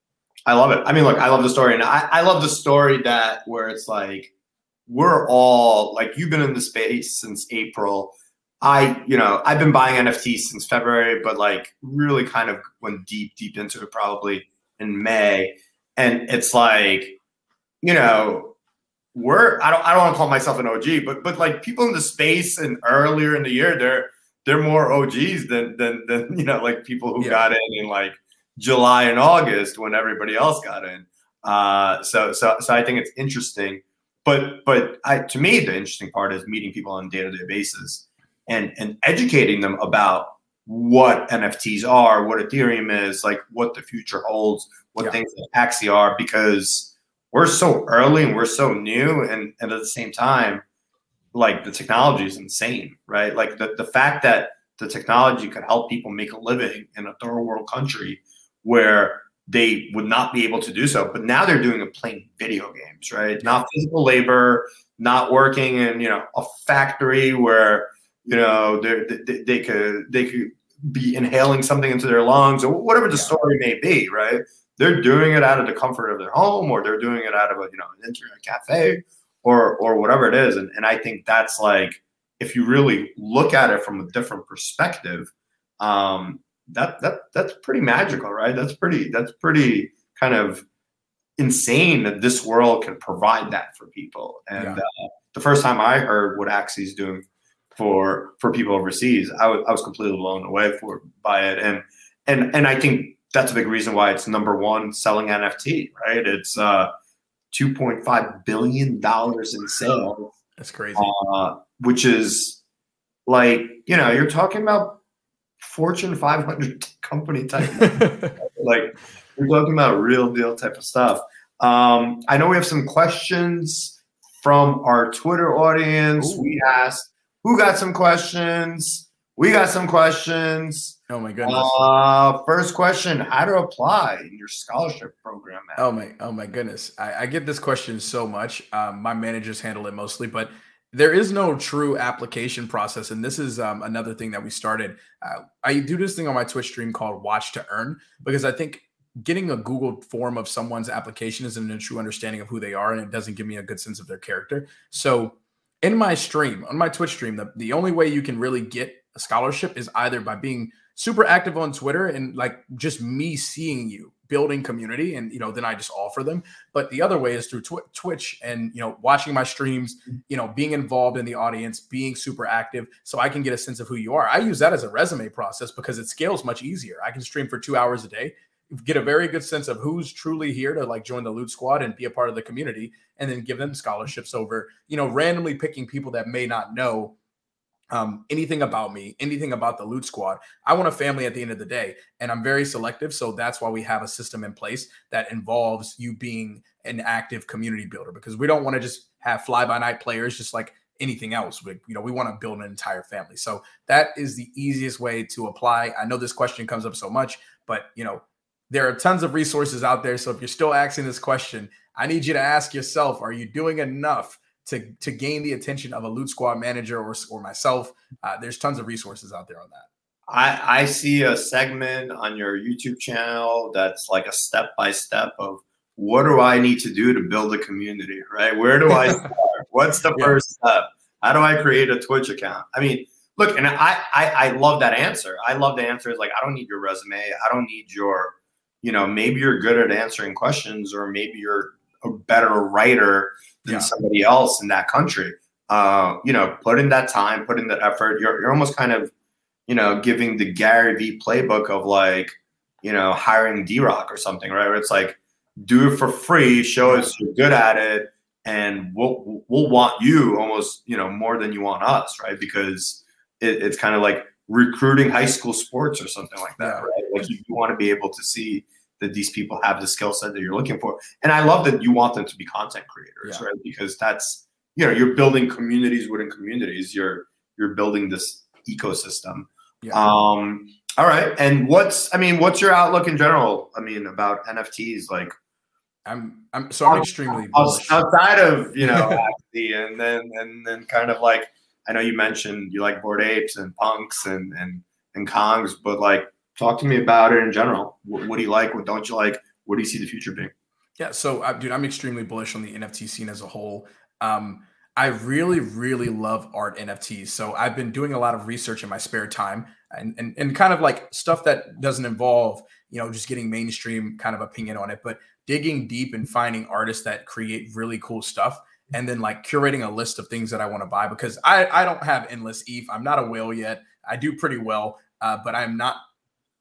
I love it. I mean, look, I love the story, and I, I love the story that where it's like we're all like you've been in the space since April. I, you know, I've been buying NFTs since February, but like really kind of went deep, deep into it probably in May. And it's like, you know, we're I don't I don't want to call myself an OG, but but like people in the space and earlier in the year, they're they're more OGs than than than you know, like people who yeah. got in and like July and August when everybody else got in. Uh, so so so I think it's interesting. But but I, to me, the interesting part is meeting people on a day to day basis and and educating them about what NFTs are, what Ethereum is, like what the future holds, what yeah. things like Axie are, because we're so early and we're so new, and, and at the same time, like the technology is insane, right? Like the, the fact that the technology could help people make a living in a third world country where they would not be able to do so. But now they're doing it playing video games, right? Not physical labor, not working in you know a factory where you know they, they could they could be inhaling something into their lungs or whatever the story may be, right? They're doing it out of the comfort of their home or they're doing it out of a you know an internet cafe or or whatever it is. And and I think that's like if you really look at it from a different perspective, um, that that that's pretty magical, right? That's pretty that's pretty kind of insane that this world can provide that for people. And yeah. uh, the first time I heard what Axie's doing for for people overseas, I was I was completely blown away for by it. And and and I think that's a big reason why it's number one selling NFT, right? It's uh, two point five billion dollars in sales. That's crazy. Uh, which is like you know you're talking about Fortune 500 company type. like we're talking about real deal type of stuff. Um, I know we have some questions from our Twitter audience. Ooh. We asked who got some questions. We got some questions. Oh my goodness. Uh, first question: How to apply in your scholarship program? Oh my, oh my goodness. I, I get this question so much. Um, my managers handle it mostly, but there is no true application process and this is um, another thing that we started. Uh, i do this thing on my twitch stream called watch to earn because i think getting a google form of someone's application isn't a true understanding of who they are and it doesn't give me a good sense of their character. So in my stream on my twitch stream the, the only way you can really get a scholarship is either by being super active on twitter and like just me seeing you building community and you know then i just offer them. But the other way is through tw- twitch and you know watching my streams mm-hmm. you know being involved in the audience being super active so i can get a sense of who you are. I use that as a resume process because it scales much easier. I can stream for two hours a day get a very good sense of who's truly here to like join the loot squad and be a part of the community and then give them scholarships over you know randomly picking people that may not know um, anything about me, anything about the loot squad. I want a family at the end of the day, and I'm very selective. So that's why we have a system in place that involves you being an active community builder because we don't want to just have fly by night players just like anything else. We, you know, we want to build an entire family. So that is the easiest way to apply. I know this question comes up so much, but you know, there are tons of resources out there. So if you're still asking this question, I need you to ask yourself: Are you doing enough? To to gain the attention of a loot squad manager or or myself. Uh, there's tons of resources out there on that. I, I see a segment on your YouTube channel that's like a step by step of what do I need to do to build a community, right? Where do I start? What's the yeah. first step? How do I create a Twitch account? I mean, look, and I, I I love that answer. I love the answer is like I don't need your resume. I don't need your, you know, maybe you're good at answering questions, or maybe you're a better writer than yeah. somebody else in that country. Uh, you know, put in that time, put in that effort. You're you're almost kind of, you know, giving the Gary V playbook of like, you know, hiring D Rock or something, right? Where it's like, do it for free, show us you're good at it, and we'll we'll want you almost, you know, more than you want us, right? Because it, it's kind of like recruiting high school sports or something like that, right? Like you, you want to be able to see that these people have the skill set that you're looking for. And I love that you want them to be content creators, yeah. right? Because that's you know you're building communities within communities. You're you're building this ecosystem. Yeah. Um, all right. And what's I mean, what's your outlook in general? I mean, about NFTs, like. I'm I'm so I'm extremely bullish. outside of you know and then and then kind of like I know you mentioned you like Bored Apes and punks and and and Kongs, but like talk to me about it in general. What, what, do you like? What don't you like? What do you see the future being? Yeah, so uh, dude, I'm extremely bullish on the NFT scene as a whole. Um, I really, really love art NFTs. So I've been doing a lot of research in my spare time and, and, and kind of like stuff that doesn't involve, you know, just getting mainstream kind of opinion on it, but digging deep and finding artists that create really cool stuff and then like curating a list of things that I want to buy because I, I don't have endless ETH. I'm not a whale yet. I do pretty well, uh, but I'm not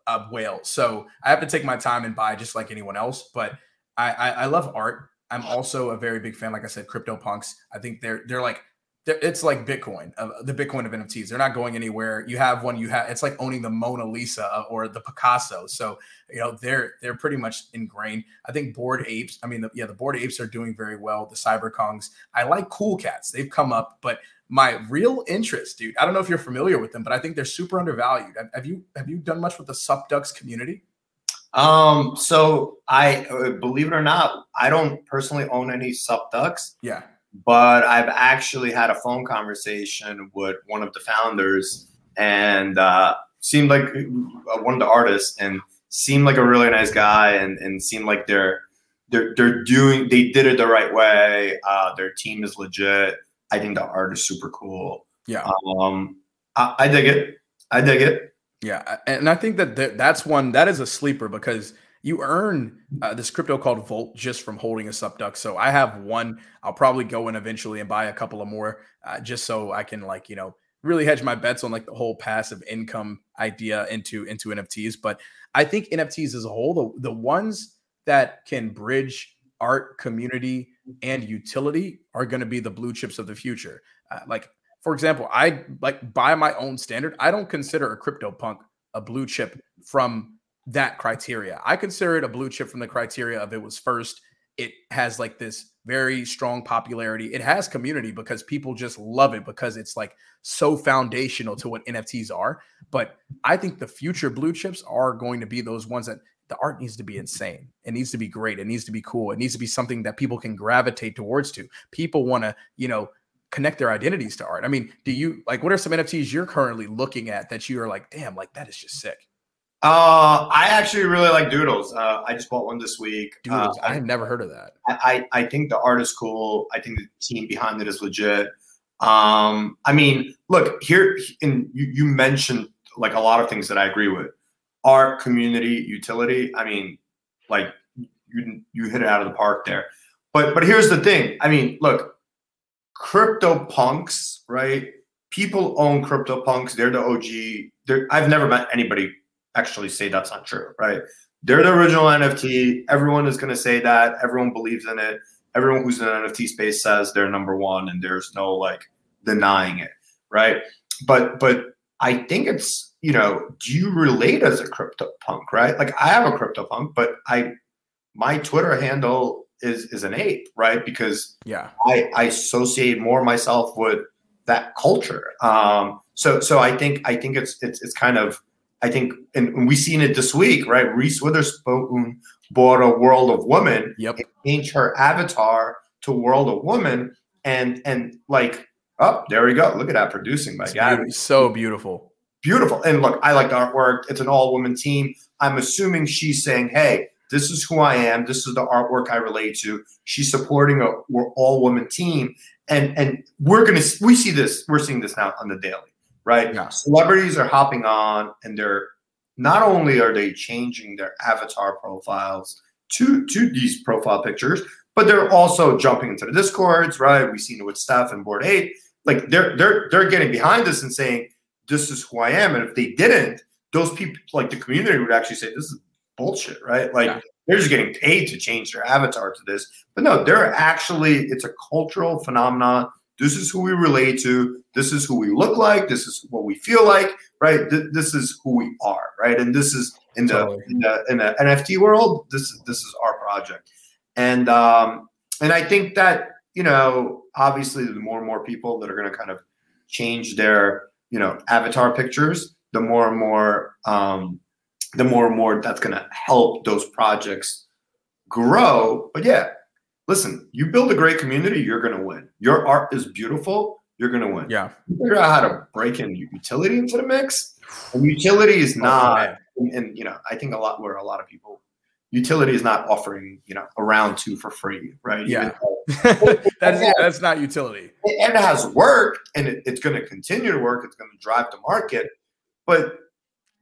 a whale. So I have to take my time and buy just like anyone else. But I, I, I love art. I'm also a very big fan, like I said, crypto punks. I think they're they're like they're, it's like Bitcoin, uh, the Bitcoin of NFTs. They're not going anywhere. You have one, you have it's like owning the Mona Lisa uh, or the Picasso. So you know they're they're pretty much ingrained. I think Bored Apes. I mean, the, yeah, the Bored Apes are doing very well. The Cyberkongs. I like Cool Cats. They've come up, but my real interest, dude. I don't know if you're familiar with them, but I think they're super undervalued. Have you have you done much with the Sup Ducks community? Um, so I uh, believe it or not, I don't personally own any Sup Ducks. Yeah. But I've actually had a phone conversation with one of the founders and uh, seemed like uh, one of the artists and seemed like a really nice guy and, and seemed like they're they're they're doing they did it the right way. Uh, their team is legit I think the art is super cool. Yeah. Um, I, I dig it. I dig it. Yeah, and I think that that's one that is a sleeper because you earn uh, this crypto called Volt just from holding a SupDuck. So I have one. I'll probably go in eventually and buy a couple of more, uh, just so I can like you know really hedge my bets on like the whole passive income idea into into NFTs. But I think NFTs as a whole, the the ones that can bridge art community and utility are going to be the blue chips of the future. Uh, like, for example, I like by my own standard, I don't consider a crypto punk a blue chip from that criteria. I consider it a blue chip from the criteria of it was first. It has like this very strong popularity. It has community because people just love it because it's like so foundational to what NFTs are. But I think the future blue chips are going to be those ones that the art needs to be insane. It needs to be great. It needs to be cool. It needs to be something that people can gravitate towards to. People want to, you know, connect their identities to art. I mean, do you like what are some NFTs you're currently looking at that you are like, damn, like that is just sick? Uh, I actually really like Doodles. Uh, I just bought one this week. Doodles, uh, I had never heard of that. I, I, I think the art is cool. I think the team behind it is legit. Um, I mean, look here, and you, you mentioned like a lot of things that I agree with art, community, utility. I mean, like you you hit it out of the park there. But but here's the thing. I mean, look, crypto punks, right? People own crypto punks. They're the OG. They're, I've never met anybody actually say that's not true, right? They're the original NFT. Everyone is going to say that. Everyone believes in it. Everyone who's in the NFT space says they're number one, and there's no like denying it, right? But but I think it's you know, do you relate as a crypto punk, right? Like I have a crypto punk, but I my Twitter handle is is an ape, right? Because yeah, I, I associate more myself with that culture. Um, so so I think I think it's it's it's kind of I think and we've seen it this week, right? Reese Witherspoon bought a World of Woman, yep, changed her avatar to World of Woman, and and like, oh, there we go. Look at that producing my Gabby. So beautiful beautiful. And look, I like the artwork. It's an all woman team. I'm assuming she's saying, hey, this is who I am. This is the artwork I relate to. She's supporting a all woman team. and and we're gonna we see this we're seeing this now on the daily, right? Yeah. Celebrities are hopping on, and they're not only are they changing their avatar profiles to to these profile pictures, but they're also jumping into the discords, right? We've seen it with Steph and Bored Ape. Like they're they're they're getting behind this and saying, "This is who I am." And if they didn't, those people, like the community, would actually say, "This is bullshit," right? Like Yeah. they're just getting paid to change their avatar to this. But no, they're actually it's a cultural phenomenon. This is who we relate to. This is who we look like. This is what we feel like, right? Th- this is who we are, right? And this is in the, Totally. in the in the NFT world. This is this is our project, and um, and I think that you know, obviously, the more and more people that are going to kind of change their you know avatar pictures, the more and more um, the more and more that's going to help those projects grow. But yeah, listen, you build a great community, you're going to win. Your art is beautiful, you're going to win. Yeah. You figure out how to break in utility into the mix, and utility is Oh, not. man. and, and, you know, I think a lot where a lot of people utility is not offering you know a round two for free, right? Yeah. That's that's not utility. and it has worked and it, it's going to continue to work it's going to drive the market but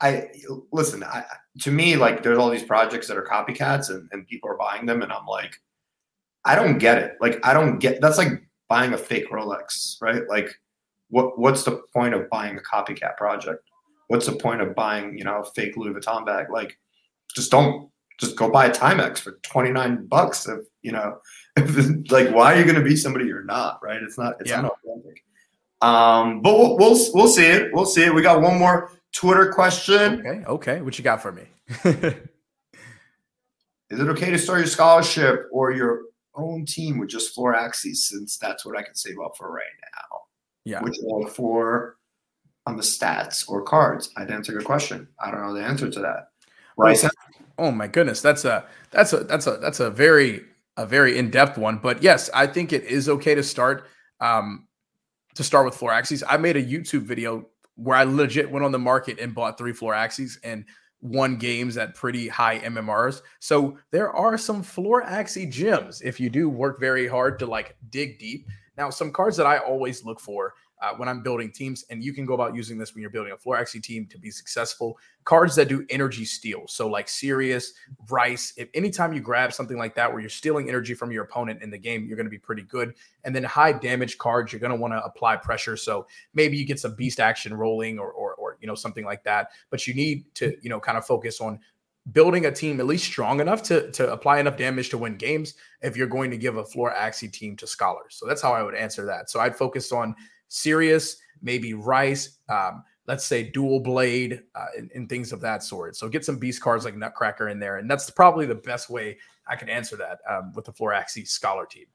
i listen I, to me like there's all these projects that are copycats and, and people are buying them and i'm like i don't get it like i don't get that's like buying a fake rolex right like what what's the point of buying a copycat project what's the point of buying you know a fake louis vuitton bag like just don't just go buy a timex for 29 bucks if you know like why are you going to be somebody you're not right? It's not it's Yeah. not authentic um but we'll, we'll we'll see it. We'll see it. We got one more twitter question. Okay, okay. What you got for me? is it okay to start your scholarship or your own team with just floor Axies since that's what i can save up for right now? Yeah. which one for on the stats or cards? I'd answer your question. I don't know the answer to that. Right Oh my goodness, that's a that's a that's a that's a very a very in depth one. But yes, I think it is okay to start um to start with floor Axies. I made a YouTube video where I legit went on the market and bought three floor Axies and won games at pretty high MMRs. So there are some floor axie gems if you do work very hard to like dig deep. Now, some cards that I always look for uh, when I'm building teams, and you can go about using this when you're building a floor axie team to be successful. Cards that do energy steal, so like Sirius, Rice. If anytime you grab something like that where you're stealing energy from your opponent in the game, you're going to be pretty good. And then high damage cards, you're going to want to apply pressure. So maybe you get some beast action rolling or, or or you know something like that. But you need to you know kind of focus on building a team at least strong enough to to apply enough damage to win games if you're going to give a floor axie team to scholars. So that's how I would answer that. So I'd focus on Sirius, maybe Rice, um, let's say dual blade, uh, and, and things of that sort. So get some beast cards like Nutcracker in there, and that's probably the best way I can answer that um, with the floor axie scholar team.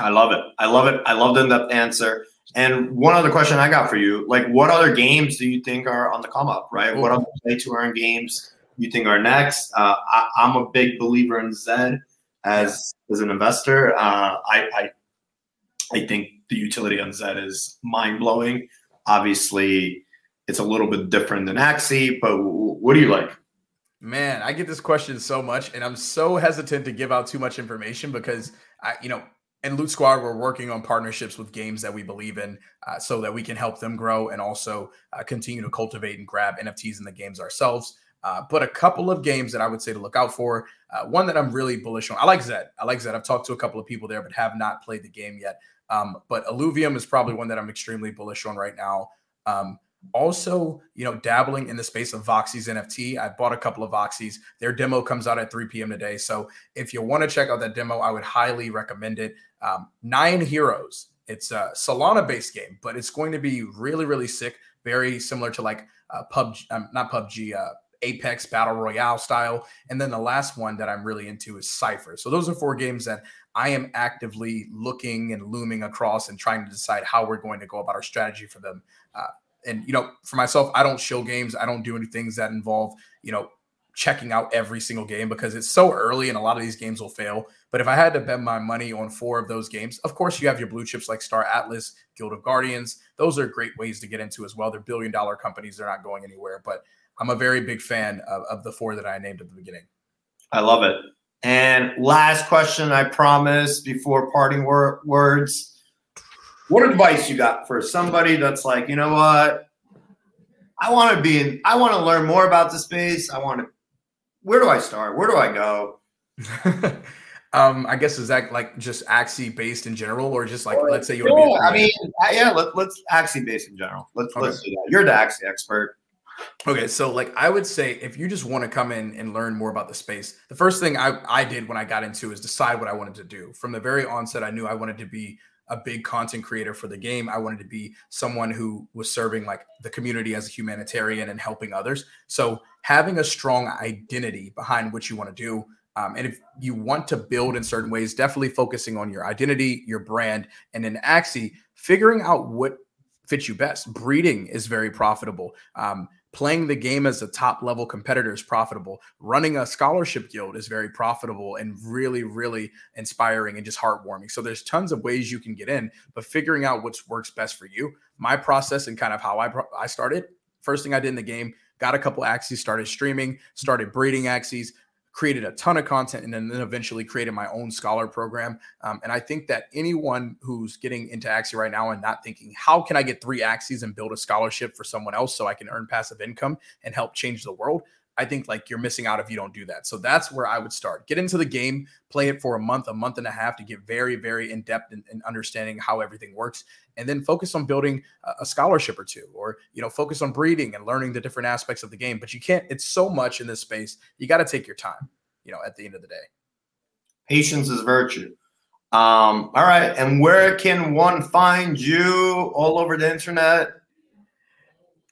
I love it. I love it. I love the in-depth answer. And one other question I got for you: like, what other games do you think are on the come up? Right? What other play to earn games you think are next? Uh, I, I'm a big believer in Zed as as an investor. Uh, I, I I think the utility on Zed is mind blowing. Obviously, it's a little bit different than Axie, but what do you like? Man, I get this question so much, and I'm so hesitant to give out too much information because I, you know, in Loot Squad, we're working on partnerships with games that we believe in, uh, so that we can help them grow and also uh, continue to cultivate and grab NFTs in the games ourselves. Uh, but a couple of games that I would say to look out for. Uh, one that I'm really bullish on. I like Zed. I like Zed. I've talked to a couple of people there, but have not played the game yet. Um, but Illuvium is probably one that I'm extremely bullish on right now. Um, also, you know, dabbling in the space of Voxies NFT. I bought a couple of Voxies. Their demo comes out at 3 p.m. today. So if you want to check out that demo, I would highly recommend it. Um, Nyan Heroes. It's a Solana based game, but it's going to be really, really sick. Very similar to like uh, PUBG, um, not PUBG, uh, Apex Battle Royale style. And then the last one that I'm really into is Cypher. So those are four games that I am actively looking and looming across and trying to decide how we're going to go about our strategy for them. Uh, and you know, for myself, I don't show games. I don't do any things that involve you know checking out every single game because it's so early and a lot of these games will fail. But if I had to bet my money on four of those games, of course you have your blue chips like Star Atlas, Guild of Guardians. Those are great ways to get into as well. They're billion dollar companies. They're not going anywhere. But I'm a very big fan of, of the four that I named at the beginning. I love it. And last question, I promise, before parting wor- words. what advice you got for somebody that's like, you know what? I want to be in, I want to learn more about the space. I want to, where do I start? Where do I go? um, I guess is that like just Axie based in general, or just like, Or- let's say you want to be. I mean, yeah, let, let's Axie based in general. Let's, Okay. let's do that. You're the Axie expert. Okay, so like I would say if you just want to come in and learn more about the space, the first thing I, I did when I got into is decide what I wanted to do. From the very onset, I knew I wanted to be a big content creator for the game. I wanted to be someone who was serving like the community as a humanitarian and helping others. So having a strong identity behind what you want to do. Um, and if you want to build in certain ways, definitely focusing on your identity, your brand, and in Axie, figuring out what fits you best. Breeding is very profitable. Um, playing the game as a top level competitor is profitable. Running a scholarship guild is very profitable and really really inspiring and just heartwarming. So there's tons of ways you can get in but figuring out what works best for you. My process and kind of how i i started first thing i did in the game got a couple Axies started streaming started breeding Axies created a ton of content and then, eventually created my own scholar program. Um, and i think that anyone who's getting into axie right now and not thinking how can i get three Axies and build a scholarship for someone else so i can earn passive income and help change the world i think like you're missing out if you don't do that so that's where i would start get into the game play it for a month a month and a half to get very very in depth in, in understanding how everything works and then focus on building a scholarship or two or you know focus on breeding and learning the different aspects of the game but you can't it's so much in this space you got to take your time you know at the end of the day Patience is virtue. Um, all right. And where can one find you all over the internet?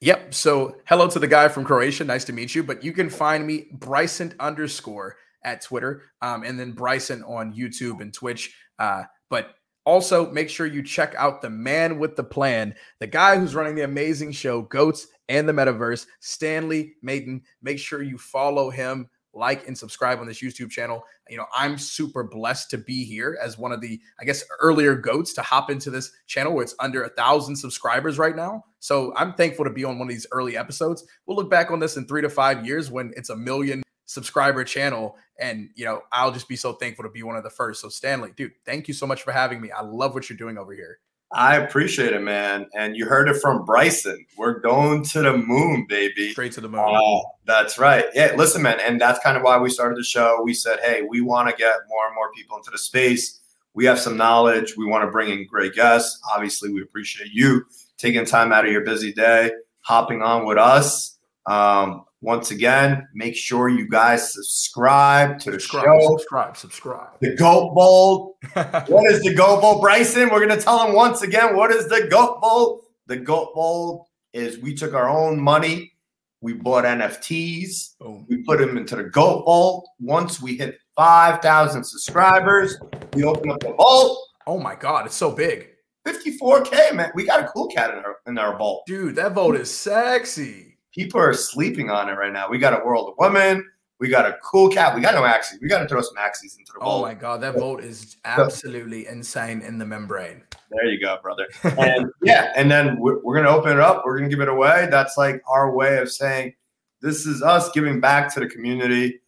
Yep. So hello to the guy from Croatia. Nice to meet you. But you can find me Brycent underscore at Twitter, um, and then Brycent on YouTube and Twitch. Uh, but also make sure you check out the man with the plan, the guy who's running the amazing show Goats in the Metaverse, Stanley Maiden. Make sure you follow him, like and subscribe on this YouTube channel. You know, I'm super blessed to be here as one of the, I guess, earlier goats to hop into this channel where it's under a thousand subscribers right now. So I'm thankful to be on one of these early episodes. We'll look back on this in three to five years when it's a million subscriber channel. And, you know, I'll just be so thankful to be one of the first. So, Stanley, dude, thank you so much for having me. I love what you're doing over here. I appreciate it, man. And you heard it from Brycent. We're going to the moon, baby. Straight to the moon. Uh, that's right. Yeah, listen, man. And that's kind of why we started the show. We said, hey, we want to get more and more people into the space. We have some knowledge. We want to bring in great guests. Obviously, we appreciate you taking time out of your busy day, hopping on with us. Um, once again, make sure you guys subscribe to the subscribe, show. subscribe, subscribe. The Goat Bowl. What is the Goat Bowl, Brycent? We're going to tell them once again what is the Goat Bowl. The Goat Bowl is we took our own money, we bought NFTs, we put them into the Goat Vault. Once we hit 5,000 subscribers, we open up the vault. Oh my God, it's so big. 54K, man. We got a cool cat in our, in our vault. Dude, that vote is sexy. People are sleeping on it right now. We got a World of Women. We got a cool cat. We got no Axies. We got to throw some Axies into the oh bowl. Oh my God, that vote is absolutely insane in the membrane. There you go, brother. And yeah, and then we're, we're going to open it up. We're going to give it away. That's like our way of saying this is us giving back to the community.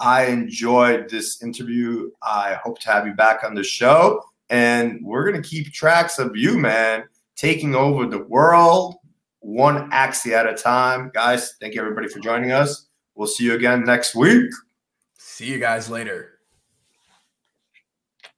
I enjoyed this interview. I hope to have you back on the show. And we're going to keep tracks of you, man, taking over the world one axie at a time. Guys, thank you everybody for joining us. We'll see you again next week. See you guys later.